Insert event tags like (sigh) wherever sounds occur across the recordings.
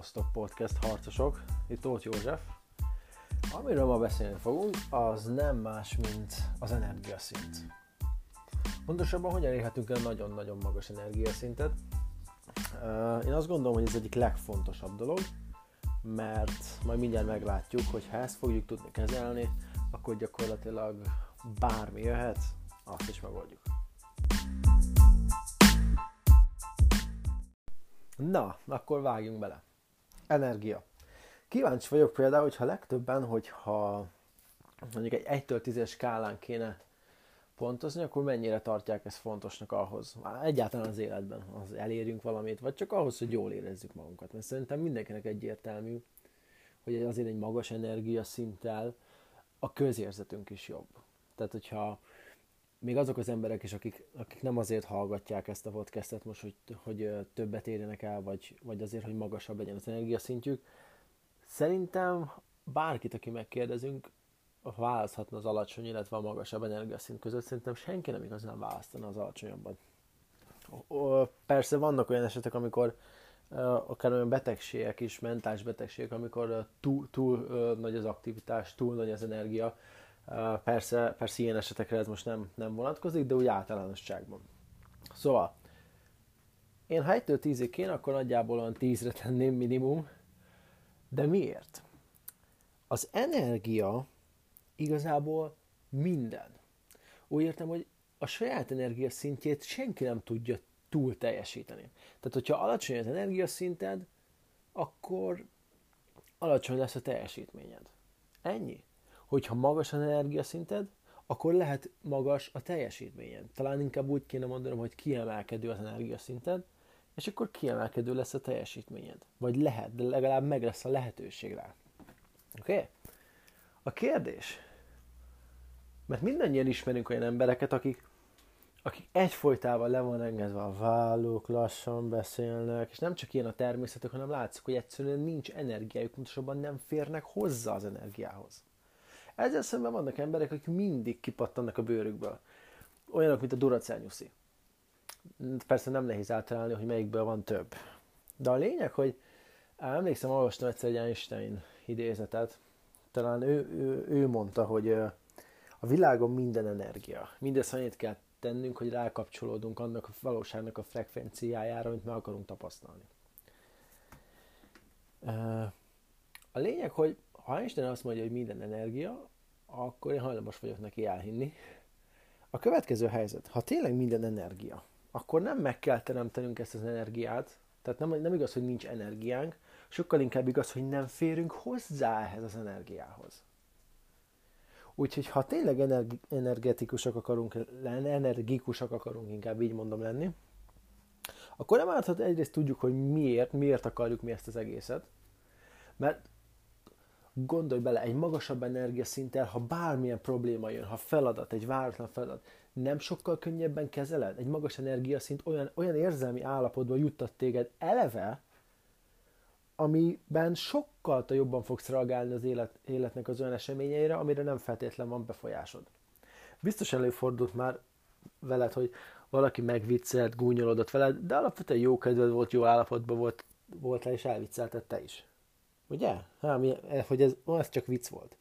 Szevasztok Podcast harcosok, itt Tóth József. Amiről ma beszélni fogunk, az nem más, mint az energiaszint. Pontosabban, hogyan érhetünk el nagyon-nagyon magas energiaszintet. Én azt gondolom, hogy ez egyik legfontosabb dolog, mert majd mindjárt meglátjuk, hogy ha ezt fogjuk tudni kezelni, akkor gyakorlatilag bármi jöhet, azt is megoldjuk. Na, akkor vágjunk bele. Energia. Kíváncsi vagyok például, hogyha legtöbben, hogyha mondjuk egy 1-től 10-es skálán kéne pontozni, akkor mennyire tartják ezt fontosnak ahhoz, egyáltalán az életben, az elérjünk valamit, vagy csak ahhoz, hogy jól érezzük magunkat. Mert szerintem mindenkinek egyértelmű, hogy azért egy magas energia szinttel a közérzetünk is jobb. Tehát, hogyha még azok az emberek is, akik, akik nem azért hallgatják ezt a podcastet most, hogy, hogy többet érjenek el, vagy, vagy azért, hogy magasabb legyen az energiaszintjük, szerintem bárkit, aki megkérdezünk, választhatna az alacsony, illetve a magasabb energiaszint között, szerintem senki nem igazán választana az alacsonyabbat. Persze vannak olyan esetek, amikor akár olyan betegségek is, mentális betegségek, amikor túl, túl nagy az aktivitás, túl nagy az energia, Persze, persze ilyen esetekre ez most nem, nem vonatkozik, de úgy általánosságban. Szóval, én ha 1-től 10 kéne, akkor nagyjából olyan 10-re tenném minimum. De miért? Az energia igazából minden. Úgy értem, hogy a saját energia szintjét senki nem tudja túl teljesíteni. Tehát, hogyha alacsony az energiaszinted, akkor alacsony lesz a teljesítményed. Ennyi hogyha magas az energiaszinted, akkor lehet magas a teljesítményed. Talán inkább úgy kéne mondanom, hogy kiemelkedő az energiaszinted, és akkor kiemelkedő lesz a teljesítményed. Vagy lehet, de legalább meg lesz a lehetőség rá. Oké? Okay? A kérdés, mert mindannyian ismerünk olyan embereket, akik, akik egyfolytában le van engedve a vállók, lassan beszélnek, és nem csak ilyen a természetük, hanem látszik, hogy egyszerűen nincs energiájuk, pontosabban nem férnek hozzá az energiához. Ezzel szemben vannak emberek, akik mindig kipattannak a bőrükből. Olyanok, mint a Duracell nyuszi. Persze nem nehéz általálni, hogy melyikből van több. De a lényeg, hogy emlékszem, olvastam egyszer egy Einstein idézetet, talán ő, ő, ő mondta, hogy a világon minden energia. Mindezt annyit kell tennünk, hogy rákapcsolódunk annak a valóságnak a frekvenciájára, amit meg akarunk tapasztalni. A lényeg, hogy ha Einstein azt mondja, hogy minden energia, akkor én hajlamos vagyok neki elhinni. A következő helyzet, ha tényleg minden energia, akkor nem meg kell teremtenünk ezt az energiát, tehát nem, nem igaz, hogy nincs energiánk, sokkal inkább igaz, hogy nem férünk hozzá ehhez az energiához. Úgyhogy ha tényleg energi- energetikusak akarunk lenni, energikusak akarunk inkább így mondom lenni, akkor nem állhat egyrészt tudjuk, hogy miért, miért akarjuk mi ezt az egészet, mert gondolj bele, egy magasabb energiaszinttel, ha bármilyen probléma jön, ha feladat, egy váratlan feladat, nem sokkal könnyebben kezeled? Egy magas energiaszint olyan, olyan érzelmi állapotba juttat téged eleve, amiben sokkal te jobban fogsz reagálni az élet, életnek az olyan eseményeire, amire nem feltétlen van befolyásod. Biztos előfordult már veled, hogy valaki megviccelt, gúnyolódott veled, de alapvetően jó kedved volt, jó állapotban volt, voltál, és elviccelted te is. Ugye? Há, mi, eh, hogy ez, ó, ez csak vicc volt.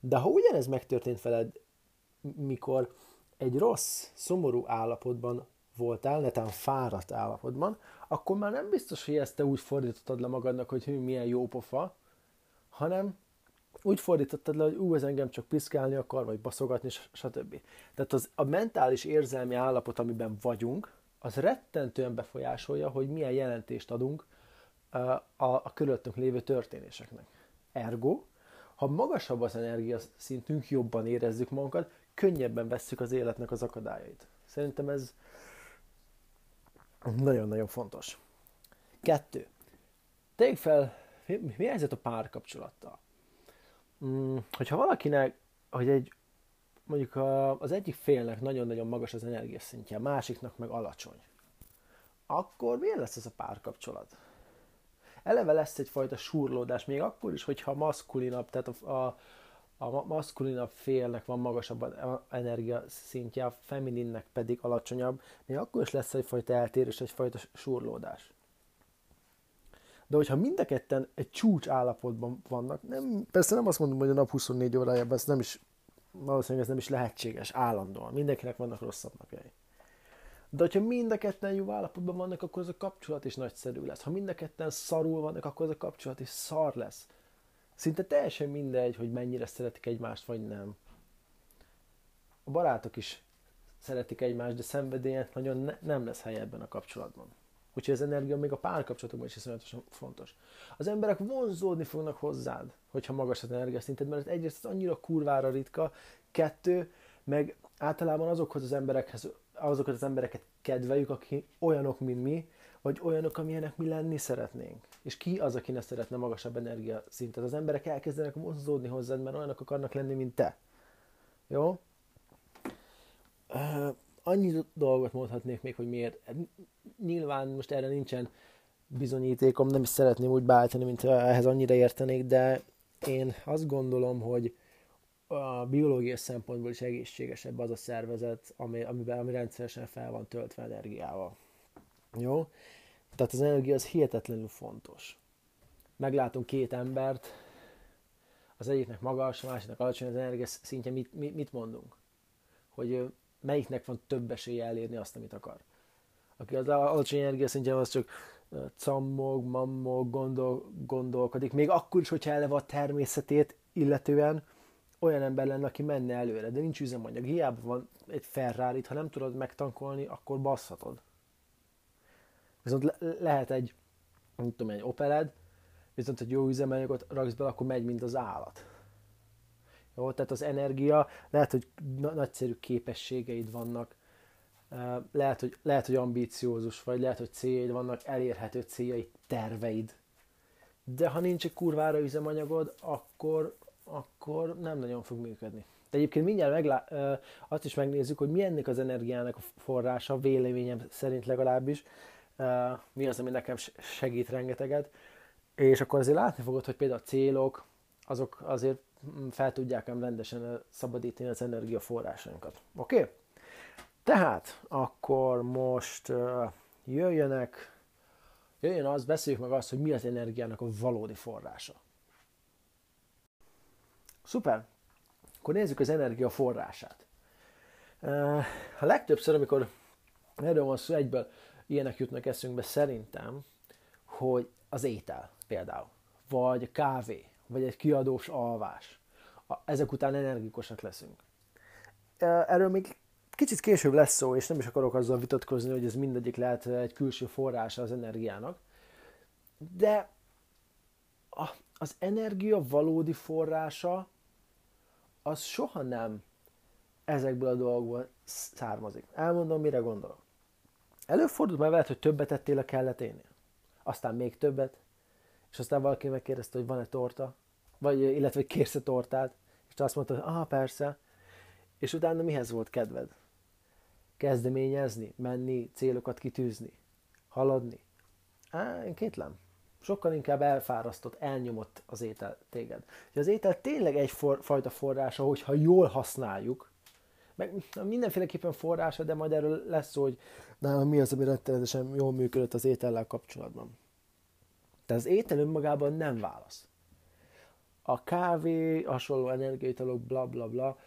De ha ugyanez megtörtént veled, mikor egy rossz, szomorú állapotban voltál, netán fáradt állapotban, akkor már nem biztos, hogy ezt te úgy fordítottad le magadnak, hogy hű, milyen jó pofa, hanem úgy fordítottad le, hogy ú, ez engem csak piszkálni akar, vagy baszogatni, stb. Tehát az, a mentális érzelmi állapot, amiben vagyunk, az rettentően befolyásolja, hogy milyen jelentést adunk a, a körülöttünk lévő történéseknek. Ergo, ha magasabb az energiaszintünk, jobban érezzük magunkat, könnyebben vesszük az életnek az akadályait. Szerintem ez nagyon-nagyon fontos. Kettő. Tegyük fel, mi, mi helyzet a párkapcsolattal? Hmm, hogyha valakinek, hogy egy, mondjuk a, az egyik félnek nagyon-nagyon magas az energiaszintje, a másiknak meg alacsony, akkor milyen lesz ez a párkapcsolat? Eleve lesz egyfajta surlódás, még akkor is, hogyha maszkulinabb, tehát a, a, a maszkulinabb félnek van magasabb energia szintje, a femininnek pedig alacsonyabb, még akkor is lesz egyfajta eltérés, egyfajta surlódás. De hogyha mind a ketten egy csúcs állapotban vannak, nem, persze nem azt mondom, hogy a nap 24 órájában ez nem is, valószínűleg ez nem is lehetséges állandóan. Mindenkinek vannak rosszabb napjai. De hogyha mind a ketten jó állapotban vannak, akkor az a kapcsolat is nagyszerű lesz. Ha mind a ketten szarul vannak, akkor az a kapcsolat is szar lesz. Szinte teljesen mindegy, hogy mennyire szeretik egymást, vagy nem. A barátok is szeretik egymást, de szenvedélyen nagyon ne, nem lesz hely ebben a kapcsolatban. Úgyhogy az energia még a párkapcsolatokban is iszonyatosan fontos. Az emberek vonzódni fognak hozzád, hogyha magas az energiaszinted, mert egyrészt az annyira kurvára ritka, kettő, meg általában azokhoz az emberekhez, azokat az embereket kedveljük, akik olyanok, mint mi, vagy olyanok, amilyenek mi lenni szeretnénk. És ki az, aki ne szeretne magasabb energiaszintet? Az emberek elkezdenek vonzódni hozzád, mert olyanok akarnak lenni, mint te. Jó? Annyi dolgot mondhatnék még, hogy miért. Nyilván most erre nincsen bizonyítékom, nem is szeretném úgy beállítani, mint ehhez annyira értenék, de én azt gondolom, hogy a biológiai szempontból is egészségesebb az a szervezet, ami, amiben, ami rendszeresen fel van töltve energiával. Jó? Tehát az energia az hihetetlenül fontos. Meglátunk két embert, az egyiknek magas, a másiknak alacsony az energia szintje, mit, mit, mit mondunk? Hogy melyiknek van több esélye elérni azt, amit akar. Aki az alacsony energia szintje, az csak cammog, mammog, gondol, gondolkodik, még akkor is, hogyha eleve a természetét illetően olyan ember lenne, aki menne előre, de nincs üzemanyag. Hiába van egy ferrari ha nem tudod megtankolni, akkor basszhatod. Viszont le- lehet egy, nem tudom, egy Opeled, viszont egy jó üzemanyagot raksz be, akkor megy, mint az állat. Jó, tehát az energia, lehet, hogy nagyszerű képességeid vannak, lehet, hogy, lehet, hogy ambíciózus vagy, lehet, hogy céljaid vannak, elérhető céljaid, terveid. De ha nincs egy kurvára üzemanyagod, akkor, akkor nem nagyon fog működni. De egyébként mindjárt meglá- azt is megnézzük, hogy mi ennek az energiának a forrása, véleményem szerint legalábbis, mi az, ami nekem segít rengeteget. És akkor azért látni fogod, hogy például a célok, azok azért fel tudják rendesen szabadítani az energiaforrásainkat. Oké? Okay? Tehát akkor most jöjjenek, jöjjön az, beszéljük meg azt, hogy mi az energiának a valódi forrása. Szuper! Akkor nézzük az energia forrását. A legtöbbször, amikor erről van szó, egyből ilyenek jutnak eszünkbe szerintem, hogy az étel például, vagy a kávé, vagy egy kiadós alvás. Ezek után energikusak leszünk. Erről még kicsit később lesz szó, és nem is akarok azzal vitatkozni, hogy ez mindegyik lehet egy külső forrása az energiának. De az energia valódi forrása az soha nem ezekből a dolgokból származik. Elmondom, mire gondolok. Előfordult már veled, hogy többet ettél a kelleténél. Aztán még többet, és aztán valaki megkérdezte, hogy van-e torta, vagy illetve kérsz -e tortát, és te azt mondtad, hogy ah, persze, és utána mihez volt kedved? Kezdeményezni, menni, célokat kitűzni, haladni? Á, én kétlem. Sokkal inkább elfárasztott, elnyomott az étel téged. És az étel tényleg egy for, fajta forrása, hogyha jól használjuk, meg mindenféleképpen forrása, de majd erről lesz szó, hogy nálam mi az, ami rettenetesen jól működött az étellel kapcsolatban. Tehát az étel önmagában nem válasz. A kávé, hasonló energiaitalok, bla bla bla,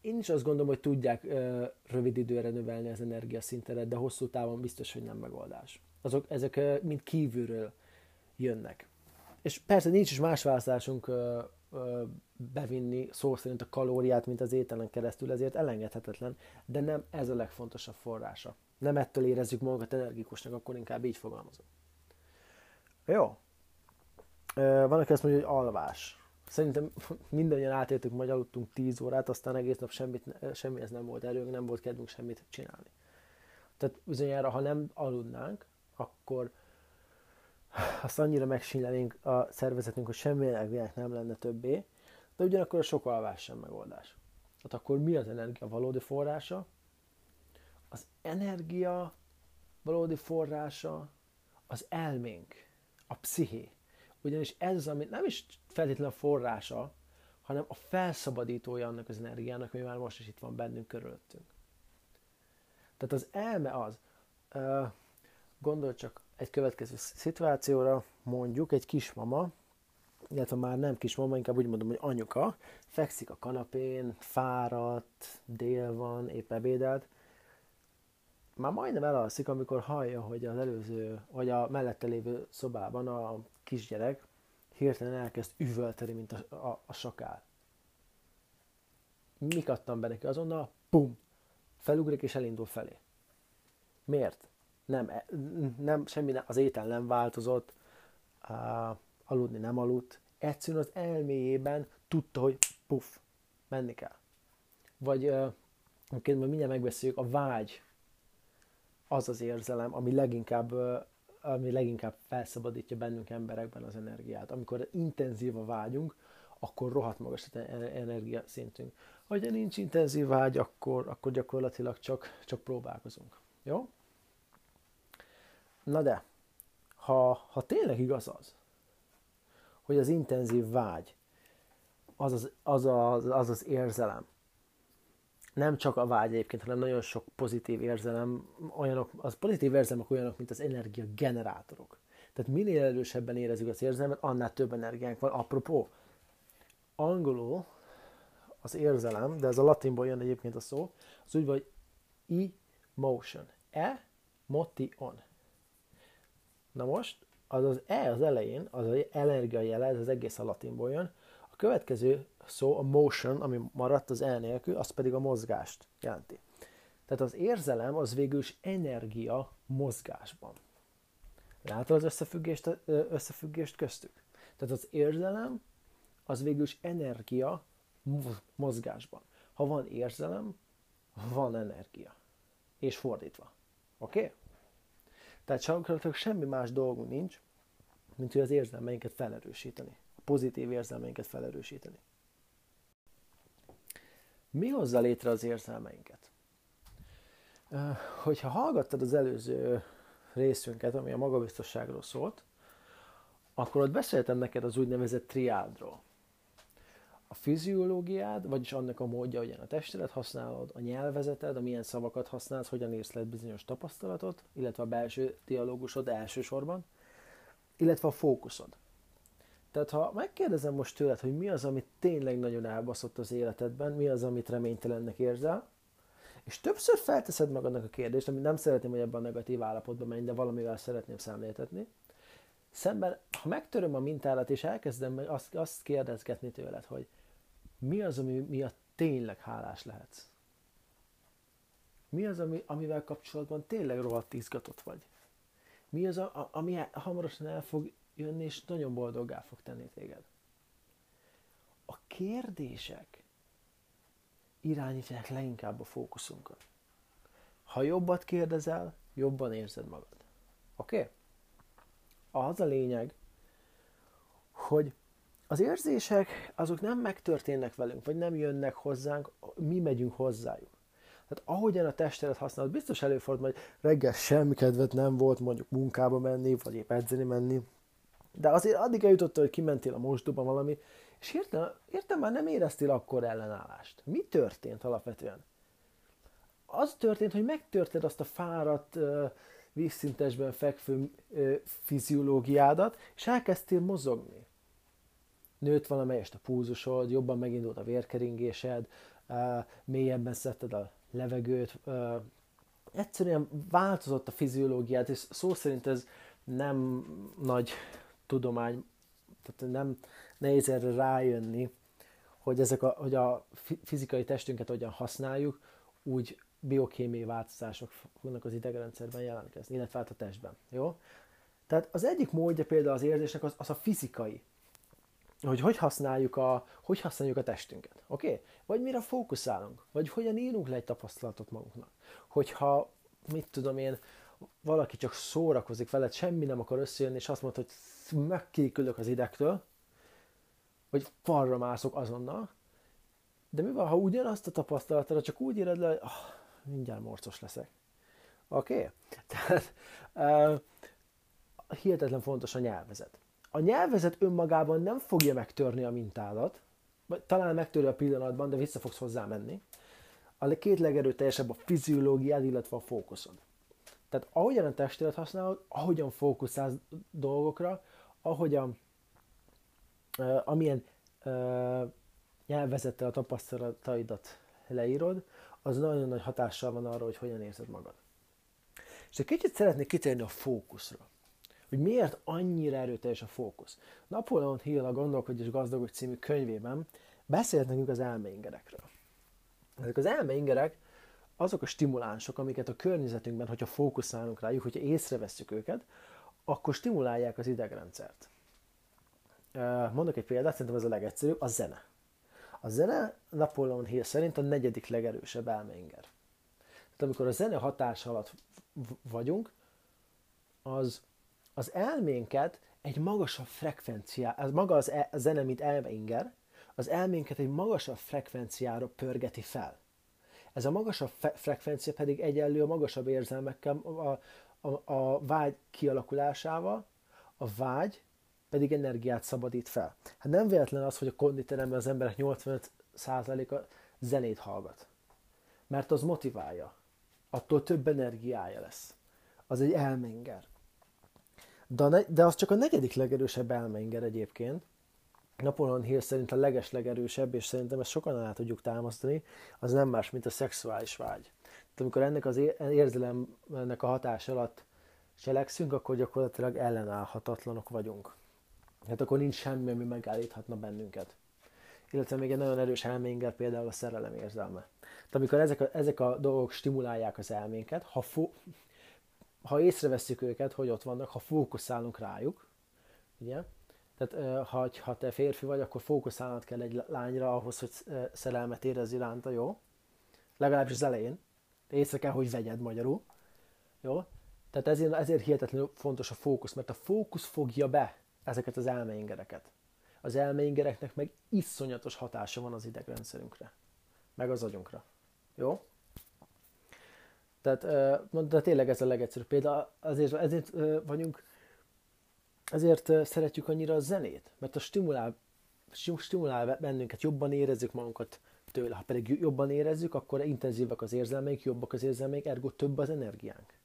én is azt gondolom, hogy tudják ö, rövid időre növelni az energiaszintedet, de hosszú távon biztos, hogy nem megoldás. Azok, ezek mind kívülről jönnek. És persze nincs is más választásunk bevinni szó szerint a kalóriát, mint az ételen keresztül, ezért elengedhetetlen, de nem ez a legfontosabb forrása. Nem ettől érezzük magunkat energikusnak, akkor inkább így fogalmazom. Jó. Van, aki azt mondja, hogy alvás. Szerintem mindannyian átéltük, hogy aludtunk 10 órát, aztán egész nap semmit, semmihez nem volt erőnk, nem volt kedvünk semmit csinálni. Tehát bizonyára, ha nem aludnánk, akkor azt annyira megsínlenénk a szervezetünk, hogy semmi energiánk nem lenne többé, de ugyanakkor a sok alvás sem megoldás. Tehát akkor mi az energia valódi forrása? Az energia valódi forrása az elménk, a psziché. Ugyanis ez az, ami nem is feltétlenül a forrása, hanem a felszabadítója annak az energiának, ami már most is itt van bennünk körülöttünk. Tehát az elme az, Gondolj csak egy következő szituációra, mondjuk egy kismama, illetve már nem kismama, inkább úgy mondom, hogy anyuka, fekszik a kanapén, fáradt, dél van, épp ebédelt, már majdnem elalszik, amikor hallja, hogy az előző, vagy a mellette lévő szobában a kisgyerek hirtelen elkezd üvölteni, mint a, a, a sakál. Mik adtam be neki? Azonnal, pum, felugrik és elindul felé. Miért? Nem, e, nem semmi, az étel nem változott, uh, aludni nem aludt, egyszerűen az elméjében tudta, hogy puff, menni kell. Vagy uh, majd mindjárt megbeszéljük, a vágy az az érzelem, ami leginkább, ami leginkább felszabadítja bennünk emberekben az energiát. Amikor intenzív a vágyunk, akkor rohadt magas az energia szintünk. Ha nincs intenzív vágy, akkor, akkor gyakorlatilag csak, csak próbálkozunk. Jó? Na de, ha, ha tényleg igaz az, hogy az intenzív vágy, az az, az, az, az, az érzelem, nem csak a vágy egyébként, hanem nagyon sok pozitív érzelem, olyanok, az pozitív érzelmek olyanok, mint az energiagenerátorok. Tehát minél erősebben érezzük az érzelmet, annál több energiánk van. Apropó, angolul az érzelem, de ez a latinból jön egyébként a szó, az úgy vagy emotion. E, motion. Na most, az az E az elején, az az energiajele, ez az egész a latinból jön, a következő szó, a motion, ami maradt az el nélkül, az pedig a mozgást jelenti. Tehát az érzelem az végül is energia mozgásban. Látod az összefüggést, összefüggést köztük? Tehát az érzelem az végül is energia mozgásban. Ha van érzelem, van energia. És fordítva. Oké? Okay? Tehát gyakorlatilag semmi más dolgunk nincs, mint hogy az érzelmeinket felerősíteni. A pozitív érzelmeinket felerősíteni. Mi hozza létre az érzelmeinket? Hogyha hallgattad az előző részünket, ami a magabiztosságról szólt, akkor ott beszéltem neked az úgynevezett triádról. A fiziológiád, vagyis annak a módja, hogyan a testedet használod, a nyelvezeted, a milyen szavakat használsz, hogyan érsz le bizonyos tapasztalatot, illetve a belső dialógusod elsősorban, illetve a fókuszod. Tehát ha megkérdezem most tőled, hogy mi az, amit tényleg nagyon elbaszott az életedben, mi az, amit reménytelennek érzel, és többször felteszed magadnak a kérdést, amit nem szeretném, hogy ebben a negatív állapotban menj, de valamivel szeretném szemléltetni. Szemben, ha megtöröm a mintálat, és elkezdem azt, azt kérdezgetni tőled, hogy mi az, ami miatt tényleg hálás lehetsz? Mi az, ami, amivel kapcsolatban tényleg rohadt izgatott vagy? Mi az, a, ami hamarosan el fog jönni, és nagyon boldoggá fog tenni téged. A kérdések irányítják leginkább a fókuszunkat. Ha jobbat kérdezel, jobban érzed magad. Oké? Okay? Az a lényeg, hogy az érzések azok nem megtörténnek velünk, vagy nem jönnek hozzánk, mi megyünk hozzájuk. Tehát ahogyan a testedet használod, biztos előfordul, hogy reggel semmi kedvet nem volt mondjuk munkába menni, vagy épp edzeni menni, de azért addig eljutott, hogy kimentél a mosdóba valami, és hirtelen, értem már nem éreztél akkor ellenállást. Mi történt alapvetően? Az történt, hogy megtörted azt a fáradt, vízszintesben fekvő fiziológiádat, és elkezdtél mozogni. Nőtt valamelyest a púzusod, jobban megindult a vérkeringésed, mélyebben szedted a levegőt, egyszerűen változott a fiziológiát, és szó szerint ez nem nagy tudomány, tehát nem nehéz erre rájönni, hogy, ezek a, hogy a fizikai testünket hogyan használjuk, úgy biokémiai változások fognak az idegrendszerben jelentkezni, illetve hát a testben. Jó? Tehát az egyik módja például az érzésnek az, az a fizikai, hogy hogy használjuk a, hogy használjuk a testünket, oké? Okay? Vagy mire fókuszálunk, vagy hogyan írunk le egy tapasztalatot magunknak. Hogyha, mit tudom én, valaki csak szórakozik veled, semmi nem akar összejönni, és azt mondta, hogy megkékülök az idegtől, vagy falra mászok azonnal, de mi van, ha ugyanazt a tapasztalatra csak úgy éred le, hogy oh, mindjárt morcos leszek. Oké? Okay? (laughs) Tehát uh, hihetetlen fontos a nyelvezet. A nyelvezet önmagában nem fogja megtörni a mintádat, vagy talán megtörő a pillanatban, de vissza fogsz hozzá menni. A két legerőteljesebb a fiziológiád, illetve a fókuszod. Tehát ahogyan a testedet használod, ahogyan fókuszálsz dolgokra, ahogyan uh, amilyen uh, nyelvezettel a tapasztalataidat leírod, az nagyon nagy hatással van arra, hogy hogyan érzed magad. És egy kicsit szeretnék kitérni a fókuszra. Hogy miért annyira erőteljes a fókusz. Napoleon Hill a Gondolkodj és Gazdagok című könyvében beszélt nekünk az elmeingerekről. Ezek az elmeingerek azok a stimulánsok, amiket a környezetünkben, hogyha fókuszálunk rájuk, hogyha észreveszünk őket, akkor stimulálják az idegrendszert. Mondok egy példát, szerintem ez a legegyszerűbb, a zene. A zene Napoleon Hill szerint a negyedik legerősebb elmeinger. Tehát amikor a zene hatás alatt vagyunk, az, az elménket egy magasabb frekvenciá, az maga az e, a zene, mint elmeinger, az elménket egy magasabb frekvenciára pörgeti fel. Ez a magasabb fe- frekvencia pedig egyenlő a magasabb érzelmekkel, a, a, a vágy kialakulásával, a vágy pedig energiát szabadít fel. Hát nem véletlen az, hogy a konditeremben az emberek 85%-a zenét hallgat. Mert az motiválja. Attól több energiája lesz. Az egy elmenger. De, de az csak a negyedik legerősebb elmenger egyébként. Napoleon Hill szerint a leges legerősebb, és szerintem ezt sokan alá tudjuk támasztani, az nem más, mint a szexuális vágy. Tehát amikor ennek az érzelemnek a hatás alatt cselekszünk, akkor gyakorlatilag ellenállhatatlanok vagyunk hát akkor nincs semmi, ami megállíthatna bennünket. Illetve még egy nagyon erős elménger például a szerelem érzelme. Tehát amikor ezek a, ezek a dolgok stimulálják az elménket, ha, fo- ha észreveszünk őket, hogy ott vannak, ha fókuszálunk rájuk, ugye? Tehát ha, ha te férfi vagy, akkor fókuszálnod kell egy lányra ahhoz, hogy szerelmet érez iránta, jó? Legalábbis az elején. Észre kell, hogy vegyed magyarul. Jó? Tehát ezért, ezért hihetetlenül fontos a fókusz, mert a fókusz fogja be ezeket az elmeingereket. Az elmeingereknek meg iszonyatos hatása van az idegrendszerünkre, meg az agyunkra. Jó? Tehát, de tényleg ez a legegyszerűbb példa. Azért, ezért vagyunk, ezért szeretjük annyira a zenét, mert a stimulál, stimulál bennünket, jobban érezzük magunkat tőle. Ha pedig jobban érezzük, akkor intenzívek az érzelmeink, jobbak az érzelmeink, ergo több az energiánk.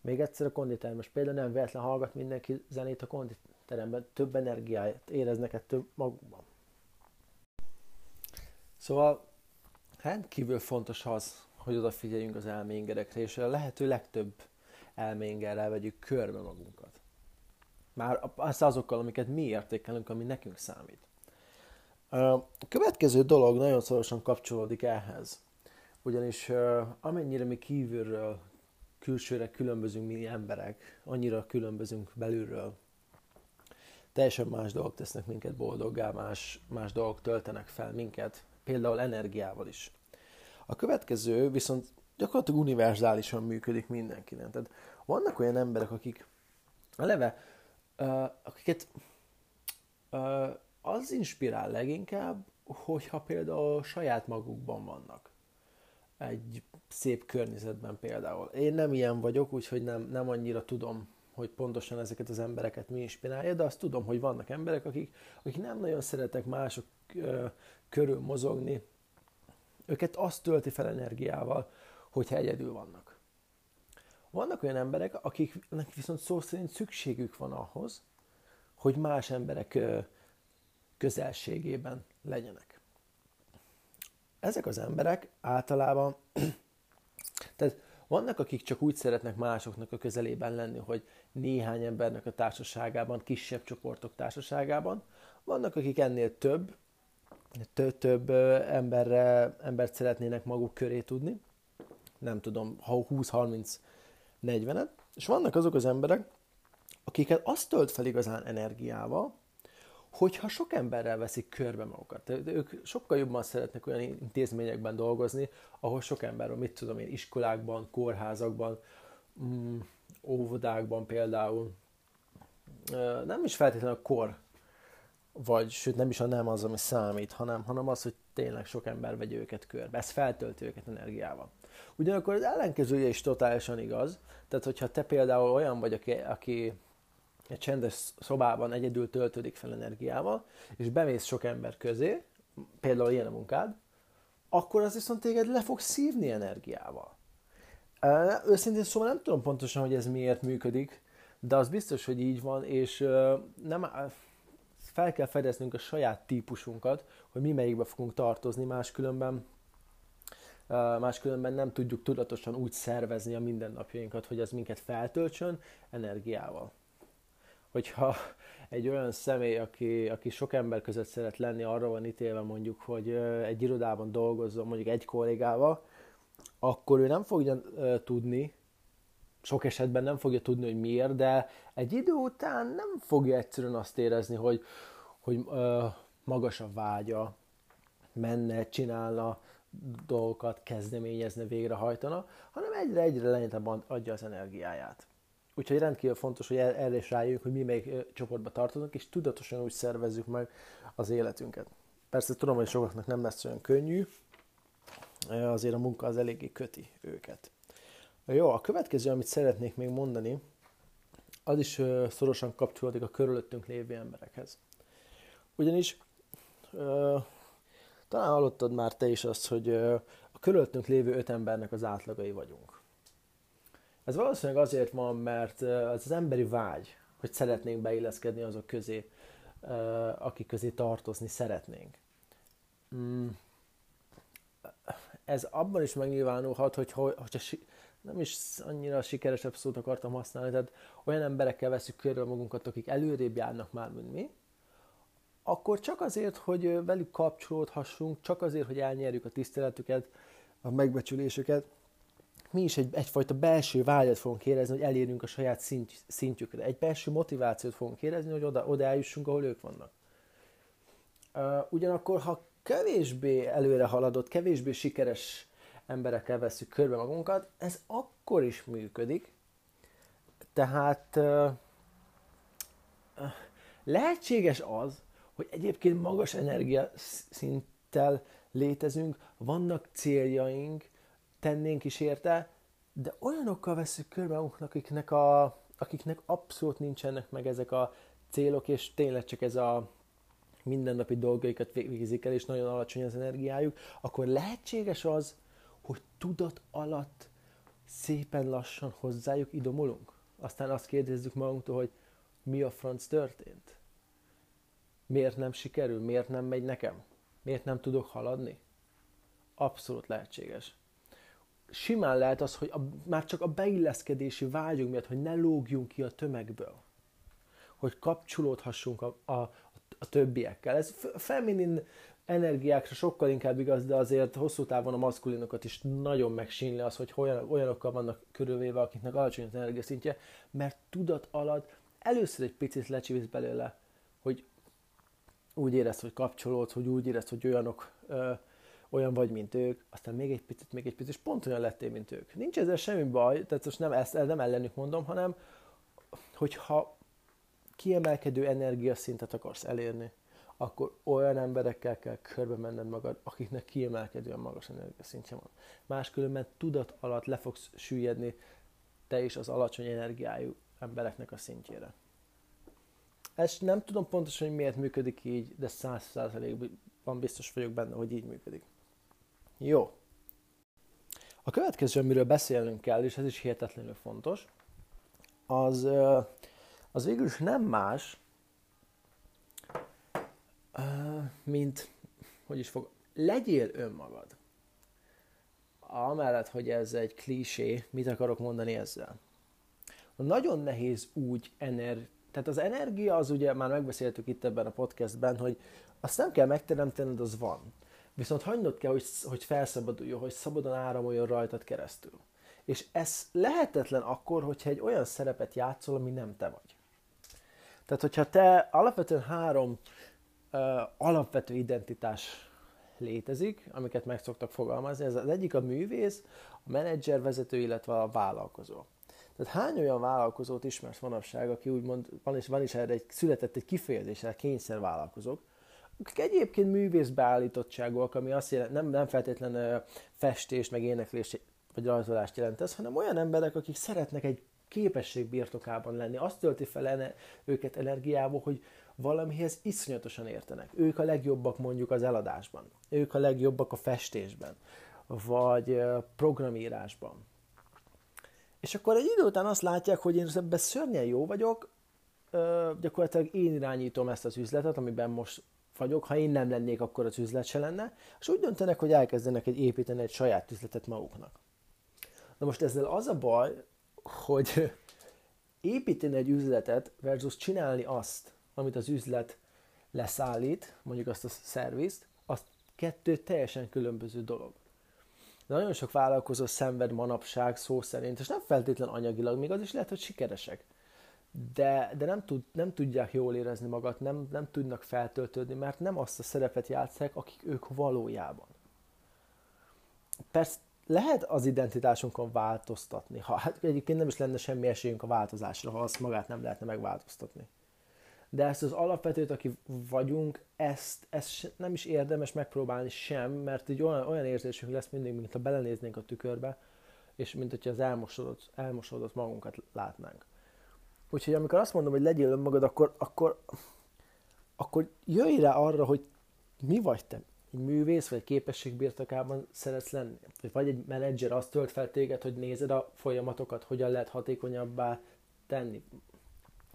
Még egyszer a konditermes példa, nem véletlen hallgat mindenki zenét a konditeremben, több energiáját éreznek ettől magukban. Szóval rendkívül fontos az, hogy odafigyeljünk az elméngerekre, és a lehető legtöbb elméngerrel vegyük körbe magunkat. Már az azokkal, amiket mi értékelünk, ami nekünk számít. A következő dolog nagyon szorosan kapcsolódik ehhez. Ugyanis amennyire mi kívülről külsőre különbözünk mi emberek, annyira különbözünk belülről. Teljesen más dolgok tesznek minket boldoggá, más, más dolgok töltenek fel minket, például energiával is. A következő viszont gyakorlatilag univerzálisan működik mindenkinek. Tehát vannak olyan emberek, akik eleve, uh, akiket uh, az inspirál leginkább, hogyha például saját magukban vannak egy szép környezetben például. Én nem ilyen vagyok, úgyhogy nem, nem annyira tudom, hogy pontosan ezeket az embereket mi inspirálja, de azt tudom, hogy vannak emberek, akik, akik nem nagyon szeretek mások ö, körül mozogni. Őket azt tölti fel energiával, hogyha egyedül vannak. Vannak olyan emberek, akiknek viszont szó szerint szükségük van ahhoz, hogy más emberek közelségében legyenek ezek az emberek általában, (clears throat) tehát vannak, akik csak úgy szeretnek másoknak a közelében lenni, hogy néhány embernek a társaságában, kisebb csoportok társaságában. Vannak, akik ennél több, több, emberre, embert szeretnének maguk köré tudni. Nem tudom, ha 20-30-40-et. És vannak azok az emberek, akiket azt tölt fel igazán energiával, hogyha sok emberrel veszik körbe magukat. Ők sokkal jobban szeretnek olyan intézményekben dolgozni, ahol sok ember van, mit tudom én, iskolákban, kórházakban, mm, óvodákban például. Nem is feltétlenül a kor, vagy sőt nem is a nem az, ami számít, hanem, hanem az, hogy tényleg sok ember vegye őket körbe. Ez feltölti őket energiával. Ugyanakkor az ellenkezője is totálisan igaz. Tehát, hogyha te például olyan vagy, aki, aki egy csendes szobában egyedül töltődik fel energiával, és bemész sok ember közé, például ilyen a munkád, akkor az viszont téged le fog szívni energiával. Őszintén szóval nem tudom pontosan, hogy ez miért működik, de az biztos, hogy így van, és nem, fel kell fedeznünk a saját típusunkat, hogy mi melyikbe fogunk tartozni, máskülönben máskülönben nem tudjuk tudatosan úgy szervezni a mindennapjainkat, hogy ez minket feltöltsön energiával. Hogyha egy olyan személy, aki, aki sok ember között szeret lenni, arra van ítélve mondjuk, hogy egy irodában dolgozzon mondjuk egy kollégával, akkor ő nem fogja tudni, sok esetben nem fogja tudni, hogy miért, de egy idő után nem fogja egyszerűen azt érezni, hogy, hogy ö, magas a vágya, menne, csinálna dolgokat, kezdeményezne, végrehajtana, hanem egyre-egyre lényegebb adja az energiáját. Úgyhogy rendkívül fontos, hogy erre is rájönjünk, hogy mi melyik csoportba tartozunk, és tudatosan úgy szervezzük meg az életünket. Persze tudom, hogy sokaknak nem lesz olyan könnyű, azért a munka az eléggé köti őket. Jó, a következő, amit szeretnék még mondani, az is szorosan kapcsolódik a körülöttünk lévő emberekhez. Ugyanis talán hallottad már te is azt, hogy a körülöttünk lévő öt embernek az átlagai vagyunk. Ez valószínűleg azért van, mert az az emberi vágy, hogy szeretnénk beilleszkedni azok közé, akik közé tartozni szeretnénk. Mm. Ez abban is megnyilvánulhat, hogy hogyha nem is annyira sikeresebb szót akartam használni, tehát olyan emberekkel veszük körül magunkat, akik előrébb járnak már, mint mi, akkor csak azért, hogy velük kapcsolódhassunk, csak azért, hogy elnyerjük a tiszteletüket, a megbecsülésüket, mi is egy, egyfajta belső vágyat fogunk érezni, hogy elérjünk a saját szint, szintjükre. Egy belső motivációt fogunk érezni, hogy oda, oda eljussunk, ahol ők vannak. Uh, ugyanakkor, ha kevésbé előre haladott, kevésbé sikeres emberekkel veszük körbe magunkat, ez akkor is működik. Tehát lehetséges az, hogy egyébként magas energia szinttel létezünk, vannak céljaink, tennénk is érte, de olyanokkal veszük körbe magunknak, akiknek, a, akiknek abszolút nincsenek meg ezek a célok, és tényleg csak ez a mindennapi dolgaikat végzik el, és nagyon alacsony az energiájuk, akkor lehetséges az, tudat alatt szépen lassan hozzájuk idomulunk. Aztán azt kérdezzük magunktól, hogy mi a franc történt? Miért nem sikerül? Miért nem megy nekem? Miért nem tudok haladni? Abszolút lehetséges. Simán lehet az, hogy a, már csak a beilleszkedési vágyunk miatt, hogy ne lógjunk ki a tömegből. Hogy kapcsolódhassunk a, a, a többiekkel. Ez feminin energiákra sokkal inkább igaz, de azért hosszú távon a maszkulinokat is nagyon megsínli az, hogy olyan, olyanokkal vannak körülvéve, akiknek alacsony az energiaszintje, mert tudat alatt először egy picit lecsivisz belőle, hogy úgy érez, hogy kapcsolódsz, hogy úgy érez, hogy olyanok, ö, olyan vagy, mint ők, aztán még egy picit, még egy picit, és pont olyan lettél, mint ők. Nincs ezzel semmi baj, tehát most nem, ezt, nem ellenük mondom, hanem hogyha kiemelkedő energiaszintet akarsz elérni, akkor olyan emberekkel kell körbe menned magad, akiknek kiemelkedően magas energiaszintje van. Máskülönben tudat alatt le fogsz süllyedni te is az alacsony energiájú embereknek a szintjére. Ezt nem tudom pontosan, hogy miért működik így, de száz százalékban biztos vagyok benne, hogy így működik. Jó. A következő, amiről beszélnünk kell, és ez is hihetetlenül fontos, az, az végül is nem más, mint, hogy is fog, legyél önmagad. Amellett, hogy ez egy klisé, mit akarok mondani ezzel? Nagyon nehéz úgy ener, tehát az energia az ugye, már megbeszéltük itt ebben a podcastben, hogy azt nem kell megteremtened, az van. Viszont hagynod kell, hogy, hogy felszabaduljon, hogy szabadon áramoljon rajtad keresztül. És ez lehetetlen akkor, hogyha egy olyan szerepet játszol, ami nem te vagy. Tehát, hogyha te alapvetően három alapvető identitás létezik, amiket meg szoktak fogalmazni, ez az egyik a művész, a menedzser, vezető, illetve a vállalkozó. Tehát hány olyan vállalkozót ismersz manapság, aki úgymond, van is, van is erre egy, született egy kifejezés, erre kényszervállalkozók, akik egyébként művészbeállítottságúak, ami azt jelent, nem, nem feltétlenül festést, meg éneklést, vagy rajzolást jelent ez, hanem olyan emberek, akik szeretnek egy képesség birtokában lenni. Azt tölti fel őket energiával, hogy valamihez iszonyatosan értenek. Ők a legjobbak mondjuk az eladásban. Ők a legjobbak a festésben, vagy programírásban És akkor egy idő után azt látják, hogy én ebben szörnyen jó vagyok, gyakorlatilag én irányítom ezt az üzletet, amiben most vagyok, ha én nem lennék, akkor az üzlet se lenne, és úgy döntenek, hogy elkezdenek egy építeni egy saját üzletet maguknak. Na most ezzel az a baj, hogy építeni egy üzletet versus csinálni azt, amit az üzlet leszállít, mondjuk azt a szervizt, az kettő teljesen különböző dolog. De nagyon sok vállalkozó szenved manapság szó szerint, és nem feltétlen anyagilag, még az is lehet, hogy sikeresek. De, de nem, tud, nem tudják jól érezni magat, nem, nem tudnak feltöltődni, mert nem azt a szerepet játszák, akik ők valójában. Persze lehet az identitásunkon változtatni, ha hát egyébként nem is lenne semmi esélyünk a változásra, ha azt magát nem lehetne megváltoztatni de ezt az alapvetőt, aki vagyunk, ezt, ezt nem is érdemes megpróbálni sem, mert így olyan, olyan érzésünk lesz mindig, mint ha belenéznénk a tükörbe, és mint hogyha az elmosodott, elmosodott magunkat látnánk. Úgyhogy amikor azt mondom, hogy legyél önmagad, akkor, akkor, akkor jöjj rá arra, hogy mi vagy te. Egy művész vagy képesség birtokában szeretsz lenni. Vagy egy menedzser azt tölt fel téged, hogy nézed a folyamatokat, hogyan lehet hatékonyabbá tenni.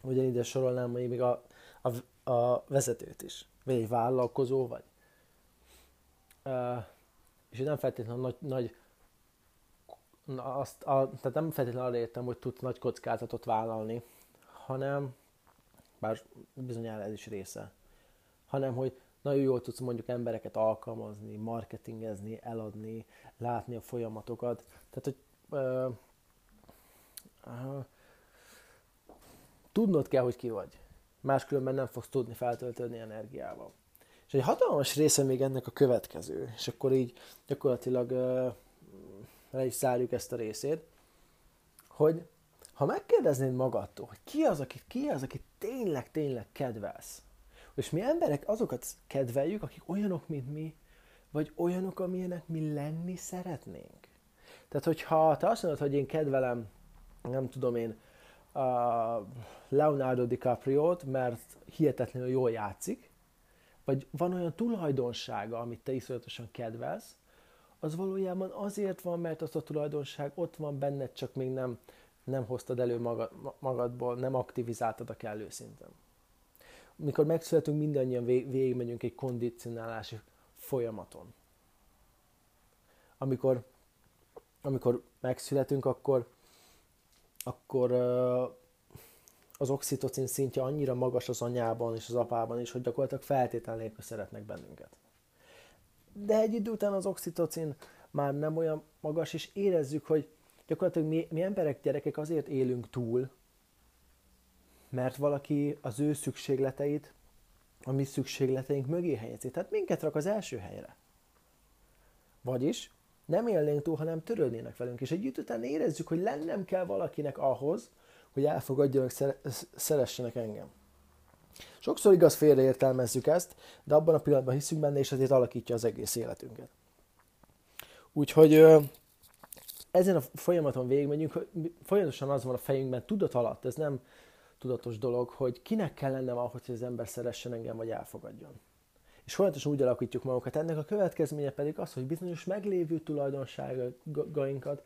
Ugyanígy sorolnám még a a, a vezetőt is, vagy egy vállalkozó vagy. Uh, és nem feltétlenül nagy, nagy na azt, a, tehát nem feltétlenül arra értem, hogy tudsz nagy kockázatot vállalni, hanem, bár bizonyára ez is része, hanem, hogy nagyon jól tudsz mondjuk embereket alkalmazni, marketingezni, eladni, látni a folyamatokat. Tehát, hogy uh, uh, tudnod kell, hogy ki vagy máskülönben nem fogsz tudni feltöltődni energiával. És egy hatalmas része még ennek a következő, és akkor így gyakorlatilag uh, le is zárjuk ezt a részét, hogy ha megkérdeznéd magadtól, hogy ki az, akit, ki az, akit tényleg, tényleg kedvelsz, és mi emberek azokat kedveljük, akik olyanok, mint mi, vagy olyanok, amilyenek mi lenni szeretnénk. Tehát, hogyha te azt mondod, hogy én kedvelem, nem tudom én, Leonardo DiCaprio-t, mert hihetetlenül jól játszik, vagy van olyan tulajdonsága, amit te iszonyatosan kedvelsz, az valójában azért van, mert az a tulajdonság ott van benned, csak még nem, nem hoztad elő magad, magadból, nem aktivizáltad a kellő szinten. Mikor megszületünk, mindannyian végigmegyünk egy kondicionálási folyamaton. Amikor, amikor megszületünk, akkor akkor az oxitocin szintje annyira magas az anyában és az apában is, hogy gyakorlatilag feltétel nélkül szeretnek bennünket. De egy idő után az oxitocin már nem olyan magas, és érezzük, hogy gyakorlatilag mi, mi emberek, gyerekek azért élünk túl, mert valaki az ő szükségleteit a mi szükségleteink mögé helyezi. Tehát minket rak az első helyre. Vagyis nem élnénk túl, hanem törődnének velünk. És egy idő után érezzük, hogy lennem kell valakinek ahhoz, hogy elfogadjanak, szeressenek engem. Sokszor igaz félreértelmezzük ezt, de abban a pillanatban hiszünk benne, és ezért alakítja az egész életünket. Úgyhogy ezen a folyamaton végigmegyünk, hogy folyamatosan az van a fejünkben, tudat alatt, ez nem tudatos dolog, hogy kinek kell lennem ahhoz, hogy az ember szeressen engem, vagy elfogadjon és folyamatosan úgy alakítjuk magunkat. Ennek a következménye pedig az, hogy bizonyos meglévő tulajdonságainkat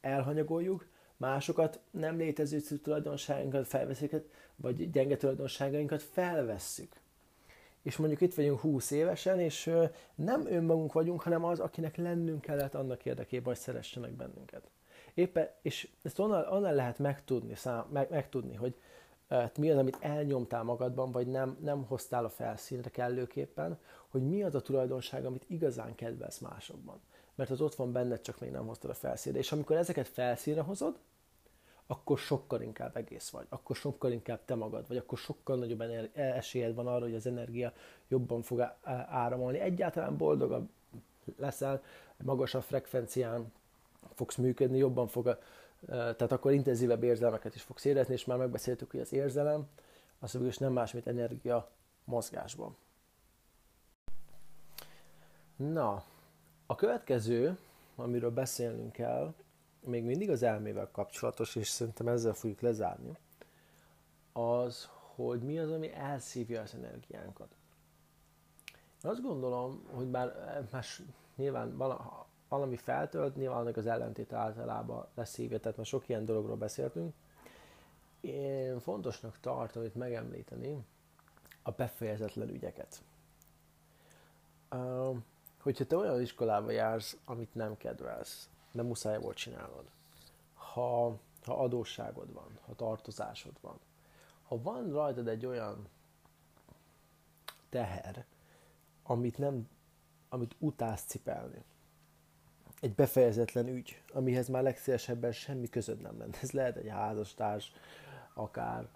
elhanyagoljuk, másokat nem létező tulajdonságainkat felveszik, vagy gyenge tulajdonságainkat felvesszük. És mondjuk itt vagyunk 20 évesen, és nem önmagunk vagyunk, hanem az, akinek lennünk kellett annak érdekében, hogy szeressenek bennünket. Éppen, és ezt onnan, onnan lehet megtudni, szám, meg, megtudni, hogy mi az, amit elnyomtál magadban, vagy nem, nem hoztál a felszínre kellőképpen, hogy mi az a tulajdonság, amit igazán kedvelsz másokban. Mert az ott van benned, csak még nem hoztad a felszínre. És amikor ezeket felszínre hozod, akkor sokkal inkább egész vagy, akkor sokkal inkább te magad vagy, akkor sokkal nagyobb esélyed van arra, hogy az energia jobban fog áramolni. Egyáltalán boldogabb leszel, magasabb frekvencián fogsz működni, jobban fog tehát akkor intenzívebb érzelmeket is fogsz érezni, és már megbeszéltük, hogy az érzelem az is nem más, mint energia mozgásban. Na, a következő, amiről beszélnünk kell, még mindig az elmével kapcsolatos, és szerintem ezzel fogjuk lezárni, az, hogy mi az, ami elszívja az energiánkat. Azt gondolom, hogy bár más nyilván valami feltölt, nyilván annak az ellentét általában leszívja, tehát már sok ilyen dologról beszéltünk. Én fontosnak tartom itt megemlíteni a befejezetlen ügyeket. Uh, hogyha te olyan iskolába jársz, amit nem kedvelsz, de muszáj volt csinálod, ha, ha adósságod van, ha tartozásod van, ha van rajtad egy olyan teher, amit nem, amit utálsz cipelni, egy befejezetlen ügy, amihez már legszélesebben semmi közöd nem lenne. Ez lehet egy házastárs, akár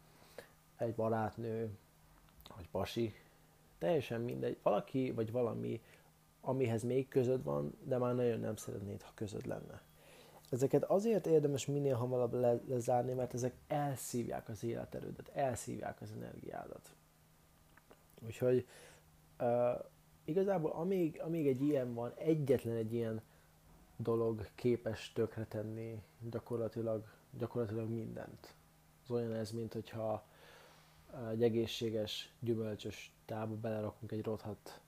egy barátnő, vagy pasi, teljesen mindegy. Valaki vagy valami, amihez még közöd van, de már nagyon nem szeretnéd, ha közöd lenne. Ezeket azért érdemes minél hamarabb le- lezárni, mert ezek elszívják az életerődet, elszívják az energiádat. Úgyhogy uh, igazából amíg, amíg egy ilyen van, egyetlen egy ilyen dolog képes tökretenni gyakorlatilag, gyakorlatilag mindent. Az olyan ez, mint hogyha egy egészséges, gyümölcsös tába belerakunk egy rothat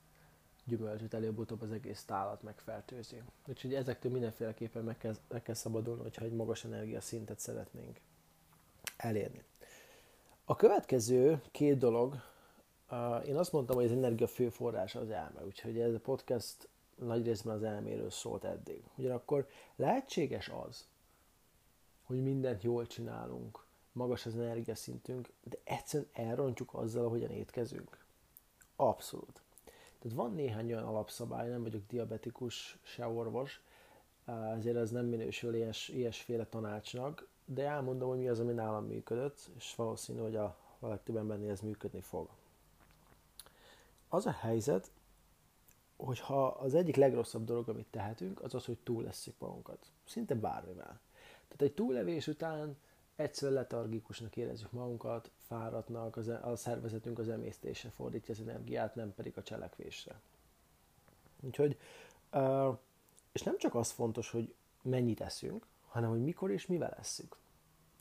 gyümölcsöt, előbb-utóbb az egész tálat megfertőzi. Úgyhogy ezektől mindenféleképpen meg kell, meg kell szabadulni, hogyha egy magas energia szintet szeretnénk elérni. A következő két dolog, én azt mondtam, hogy az energia fő forrása az elme, úgyhogy ez a podcast nagy részben az elméről szólt eddig. Ugyanakkor lehetséges az, hogy mindent jól csinálunk, magas az energiaszintünk, de egyszerűen elrontjuk azzal, ahogyan étkezünk. Abszolút. Tehát van néhány olyan alapszabály, nem vagyok diabetikus, se orvos, ezért ez nem minősül ilyes, ilyesféle tanácsnak, de elmondom, hogy mi az, ami nálam működött, és valószínű, hogy a, a legtöbb embernél ez működni fog. Az a helyzet, hogy ha az egyik legrosszabb dolog, amit tehetünk, az az, hogy túl leszünk magunkat. Szinte bármivel. Tehát egy túllevés után egyszer letargikusnak érezzük magunkat, fáradtnak, az, e- a szervezetünk az emésztésre fordítja az energiát, nem pedig a cselekvésre. Úgyhogy, és nem csak az fontos, hogy mennyit eszünk, hanem hogy mikor és mivel eszünk.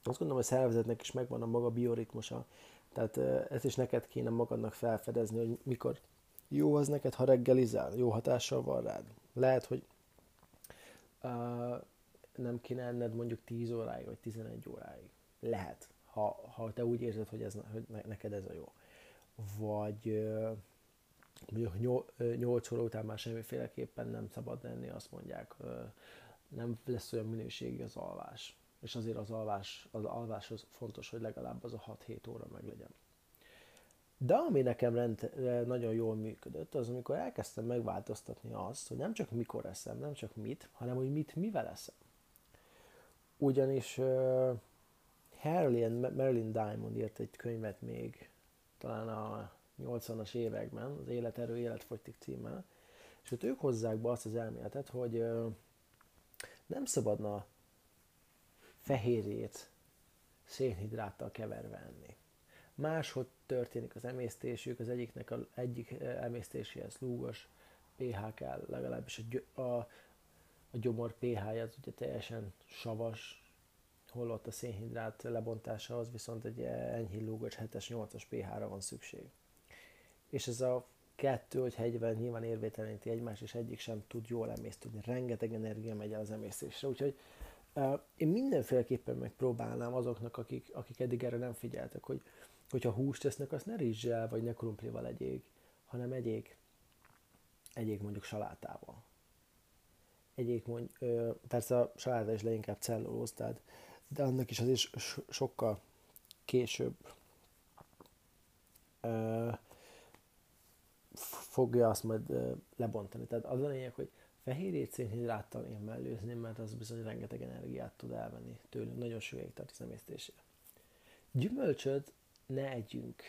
Azt gondolom, a szervezetnek is megvan a maga bioritmusa, tehát ezt is neked kéne magadnak felfedezni, hogy mikor jó az neked, ha reggelizel, jó hatással van rád. Lehet, hogy uh, nem kéne enned mondjuk 10 óráig, vagy 11 óráig. Lehet, ha, ha te úgy érzed, hogy, ez, hogy neked ez a jó. Vagy uh, mondjuk 8 óra után már semmiféleképpen nem szabad lenni, azt mondják, uh, nem lesz olyan minőségi az alvás. És azért az alvás, az alváshoz fontos, hogy legalább az a 6-7 óra meg legyen. De ami nekem rend, nagyon jól működött, az amikor elkezdtem megváltoztatni azt, hogy nem csak mikor eszem, nem csak mit, hanem hogy mit mivel eszem. Ugyanis uh, Harley Marilyn Diamond írt egy könyvet még talán a 80-as években, az Életerő, Életfogytik címmel, és ott ők hozzák be azt az elméletet, hogy uh, nem szabadna fehérjét szénhidráttal keverve enni máshogy történik az emésztésük, az egyiknek a, egyik eh, emésztéséhez lúgos pH kell, legalábbis a, a, a gyomor pH-ja az ugye teljesen savas, holott a szénhidrát lebontásához viszont egy enyhén lúgos 7-es, 8-as pH-ra van szükség. És ez a kettő, hogy hegyben nyilván érvételeníti egymást, és egyik sem tud jól emésztődni. Rengeteg energia megy el az emésztésre, úgyhogy uh, én mindenféleképpen megpróbálnám azoknak, akik, akik eddig erre nem figyeltek, hogy hogyha húst tesznek, azt ne rizssel vagy ne krumplival egyék, hanem egyék, egyék mondjuk salátával. Egyék mondjuk, ö, persze a saláta is leginkább cellulóz, tehát, de annak is az is sokkal később ö, fogja azt majd ö, lebontani. Tehát az a lényeg, hogy fehérjét szénhidráttal én mellőzném, mert az bizony rengeteg energiát tud elvenni tőlünk, nagyon sűrűek tart az emésztésére. Gyümölcsöt ne együnk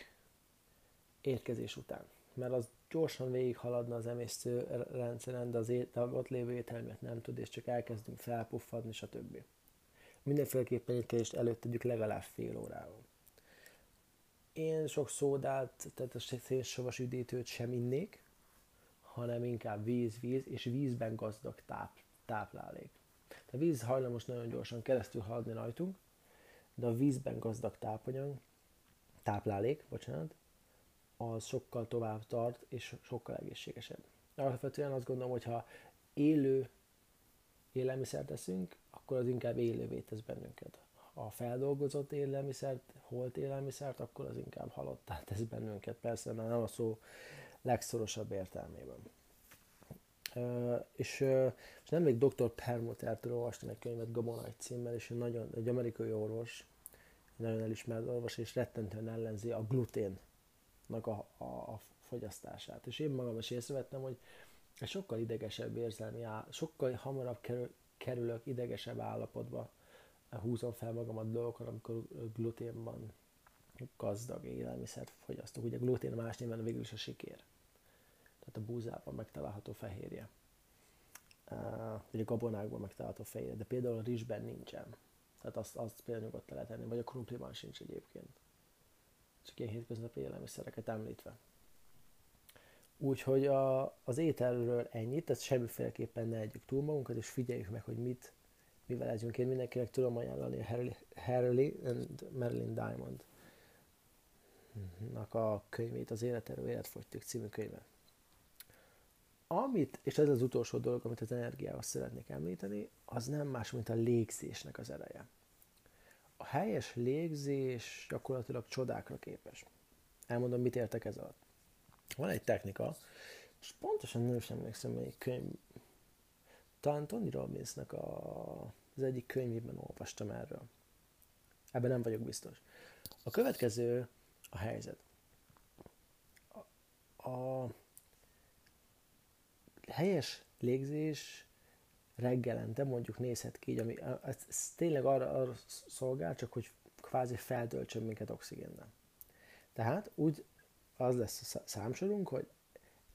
érkezés után, mert az gyorsan végighaladna az emésztő rendszeren, de az ét, ott lévő ételmet nem tud, és csak elkezdünk felpuffadni, stb. Mindenféleképpen étkezést előtt tegyük legalább fél órával. Én sok szódát, tehát a szénsavas üdítőt sem innék, hanem inkább víz, víz, és vízben gazdag táp, táplálék. A víz hajlamos nagyon gyorsan keresztül haladni rajtunk, de a vízben gazdag tápanyag táplálék, bocsánat, az sokkal tovább tart, és sokkal egészségesebb. Alapvetően azt gondolom, hogy ha élő élelmiszert eszünk, akkor az inkább élővé tesz bennünket. Ha feldolgozott élelmiszert, holt élelmiszert, akkor az inkább halottá tesz bennünket. Persze, nem a szó legszorosabb értelmében. Uh, és, uh, és nemrég dr. Permutertől olvastam egy könyvet Gabona egy címmel, és nagyon, egy amerikai orvos, nagyon elismert orvos, és rettentően ellenzi a gluténnak a, a, a fogyasztását. És én magam is észrevettem, hogy egy sokkal idegesebb érzelmi áll, sokkal hamarabb kerül, kerülök idegesebb állapotba, húzom fel magamat dolgokon, amikor gluténban gazdag élelmiszert fogyasztok. Ugye glutén más néven végül is a sikér. Tehát a búzában megtalálható fehérje. Uh, vagy a gabonákban megtalálható fehérje. De például a rizsben nincsen. Tehát azt, azt például nyugodtan lehet tenni. Vagy a krumpliban sincs egyébként. Csak ilyen hétköznapi élelmiszereket említve. Úgyhogy a, az ételről ennyit, tehát semmiféleképpen ne együk túl magunkat, és figyeljük meg, hogy mit, mivel legyünk. Én mindenkinek tudom ajánlani a Harley and Marilyn Diamond a könyvét, az Életerő Életfogytig című könyve. Amit, és ez az utolsó dolog, amit az energiával szeretnék említeni, az nem más, mint a légzésnek az ereje. A helyes légzés gyakorlatilag csodákra képes. Elmondom, mit értek ez alatt. Van egy technika, és pontosan nem is emlékszem, melyik könyv, talán Tony Robbinsnak a, az egyik könyvében olvastam erről. Ebben nem vagyok biztos. A következő a helyzet. A, a helyes légzés reggelente mondjuk nézhet ki, így, ami, ez, ez tényleg arra, arra szolgál, csak hogy kvázi feltöltsön minket oxigénnel. Tehát úgy az lesz a számsorunk, hogy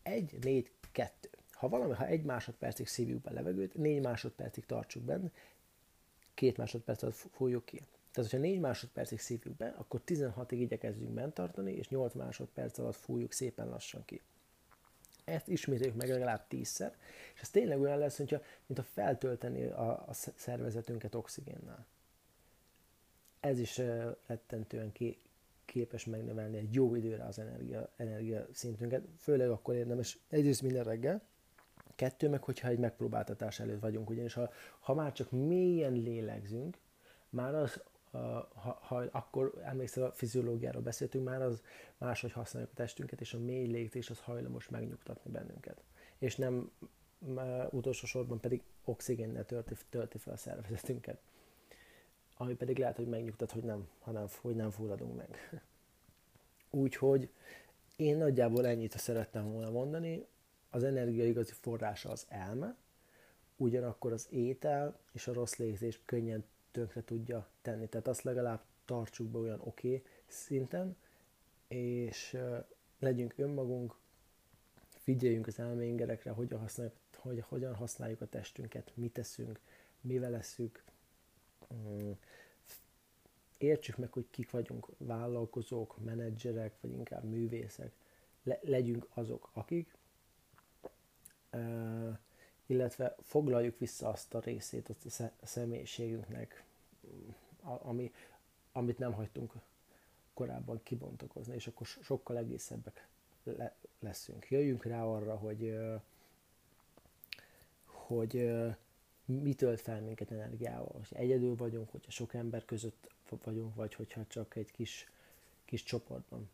1, 4, 2. Ha valami, ha egy másodpercig szívjuk be levegőt, négy másodpercig tartsuk benne, két másodperc alatt fújjuk ki. Tehát, hogyha 4 másodpercig szívjuk be, akkor 16-ig igyekezzünk bent tartani, és 8 másodperc alatt fújjuk szépen lassan ki. Ezt ismételjük meg legalább 10-szer, és ez tényleg olyan lesz, mintha, mint a feltölteni a, a szervezetünket oxigénnel. Ez is rettentően képes megnövelni egy jó időre az energia, energia szintünket, főleg akkor érdemes egyrészt minden reggel, kettő meg, hogyha egy megpróbáltatás előtt vagyunk, ugyanis ha, ha már csak mélyen lélegzünk, már az, ha, ha akkor emlékszel a fiziológiáról beszéltünk, már az máshogy használjuk a testünket, és a mély légzés az hajlamos megnyugtatni bennünket. És nem utolsó sorban pedig oxigénnel tölti, tölti fel a szervezetünket ami pedig lehet, hogy megnyugtat, hogy nem, hanem, hogy nem fulladunk meg. (laughs) Úgyhogy én nagyjából ennyit szerettem volna mondani. Az energia igazi forrása az elme, ugyanakkor az étel és a rossz légzés könnyen tönkre tudja tenni. Tehát azt legalább tartsuk be olyan oké okay szinten, és legyünk önmagunk, figyeljünk az elméngerekre, hogyan használjuk, hogy, hogyan használjuk a testünket, mit teszünk, mivel leszünk, mm, értsük meg, hogy kik vagyunk, vállalkozók, menedzserek, vagy inkább művészek, Le, legyünk azok, akik, uh, illetve foglaljuk vissza azt a részét azt a személyiségünknek, ami, amit nem hagytunk korábban kibontakozni, és akkor sokkal egészebbek le, leszünk. Jöjjünk rá arra, hogy, hogy mi tölt fel minket energiával. Hogy egyedül vagyunk, hogyha sok ember között vagyunk, vagy hogyha csak egy kis, kis csoportban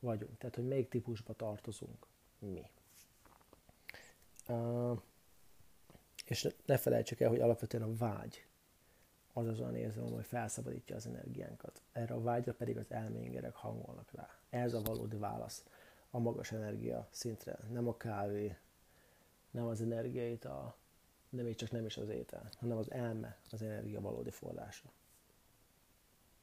vagyunk. Tehát, hogy melyik típusba tartozunk mi. És ne felejtsük el, hogy alapvetően a vágy az az olyan érzem, hogy felszabadítja az energiánkat. Erre a vágyra pedig az elméngerek hangolnak rá. Ez a valódi válasz a magas energia szintre. Nem a kávé, nem az energiait, a, de még csak nem is az étel, hanem az elme az energia valódi forrása.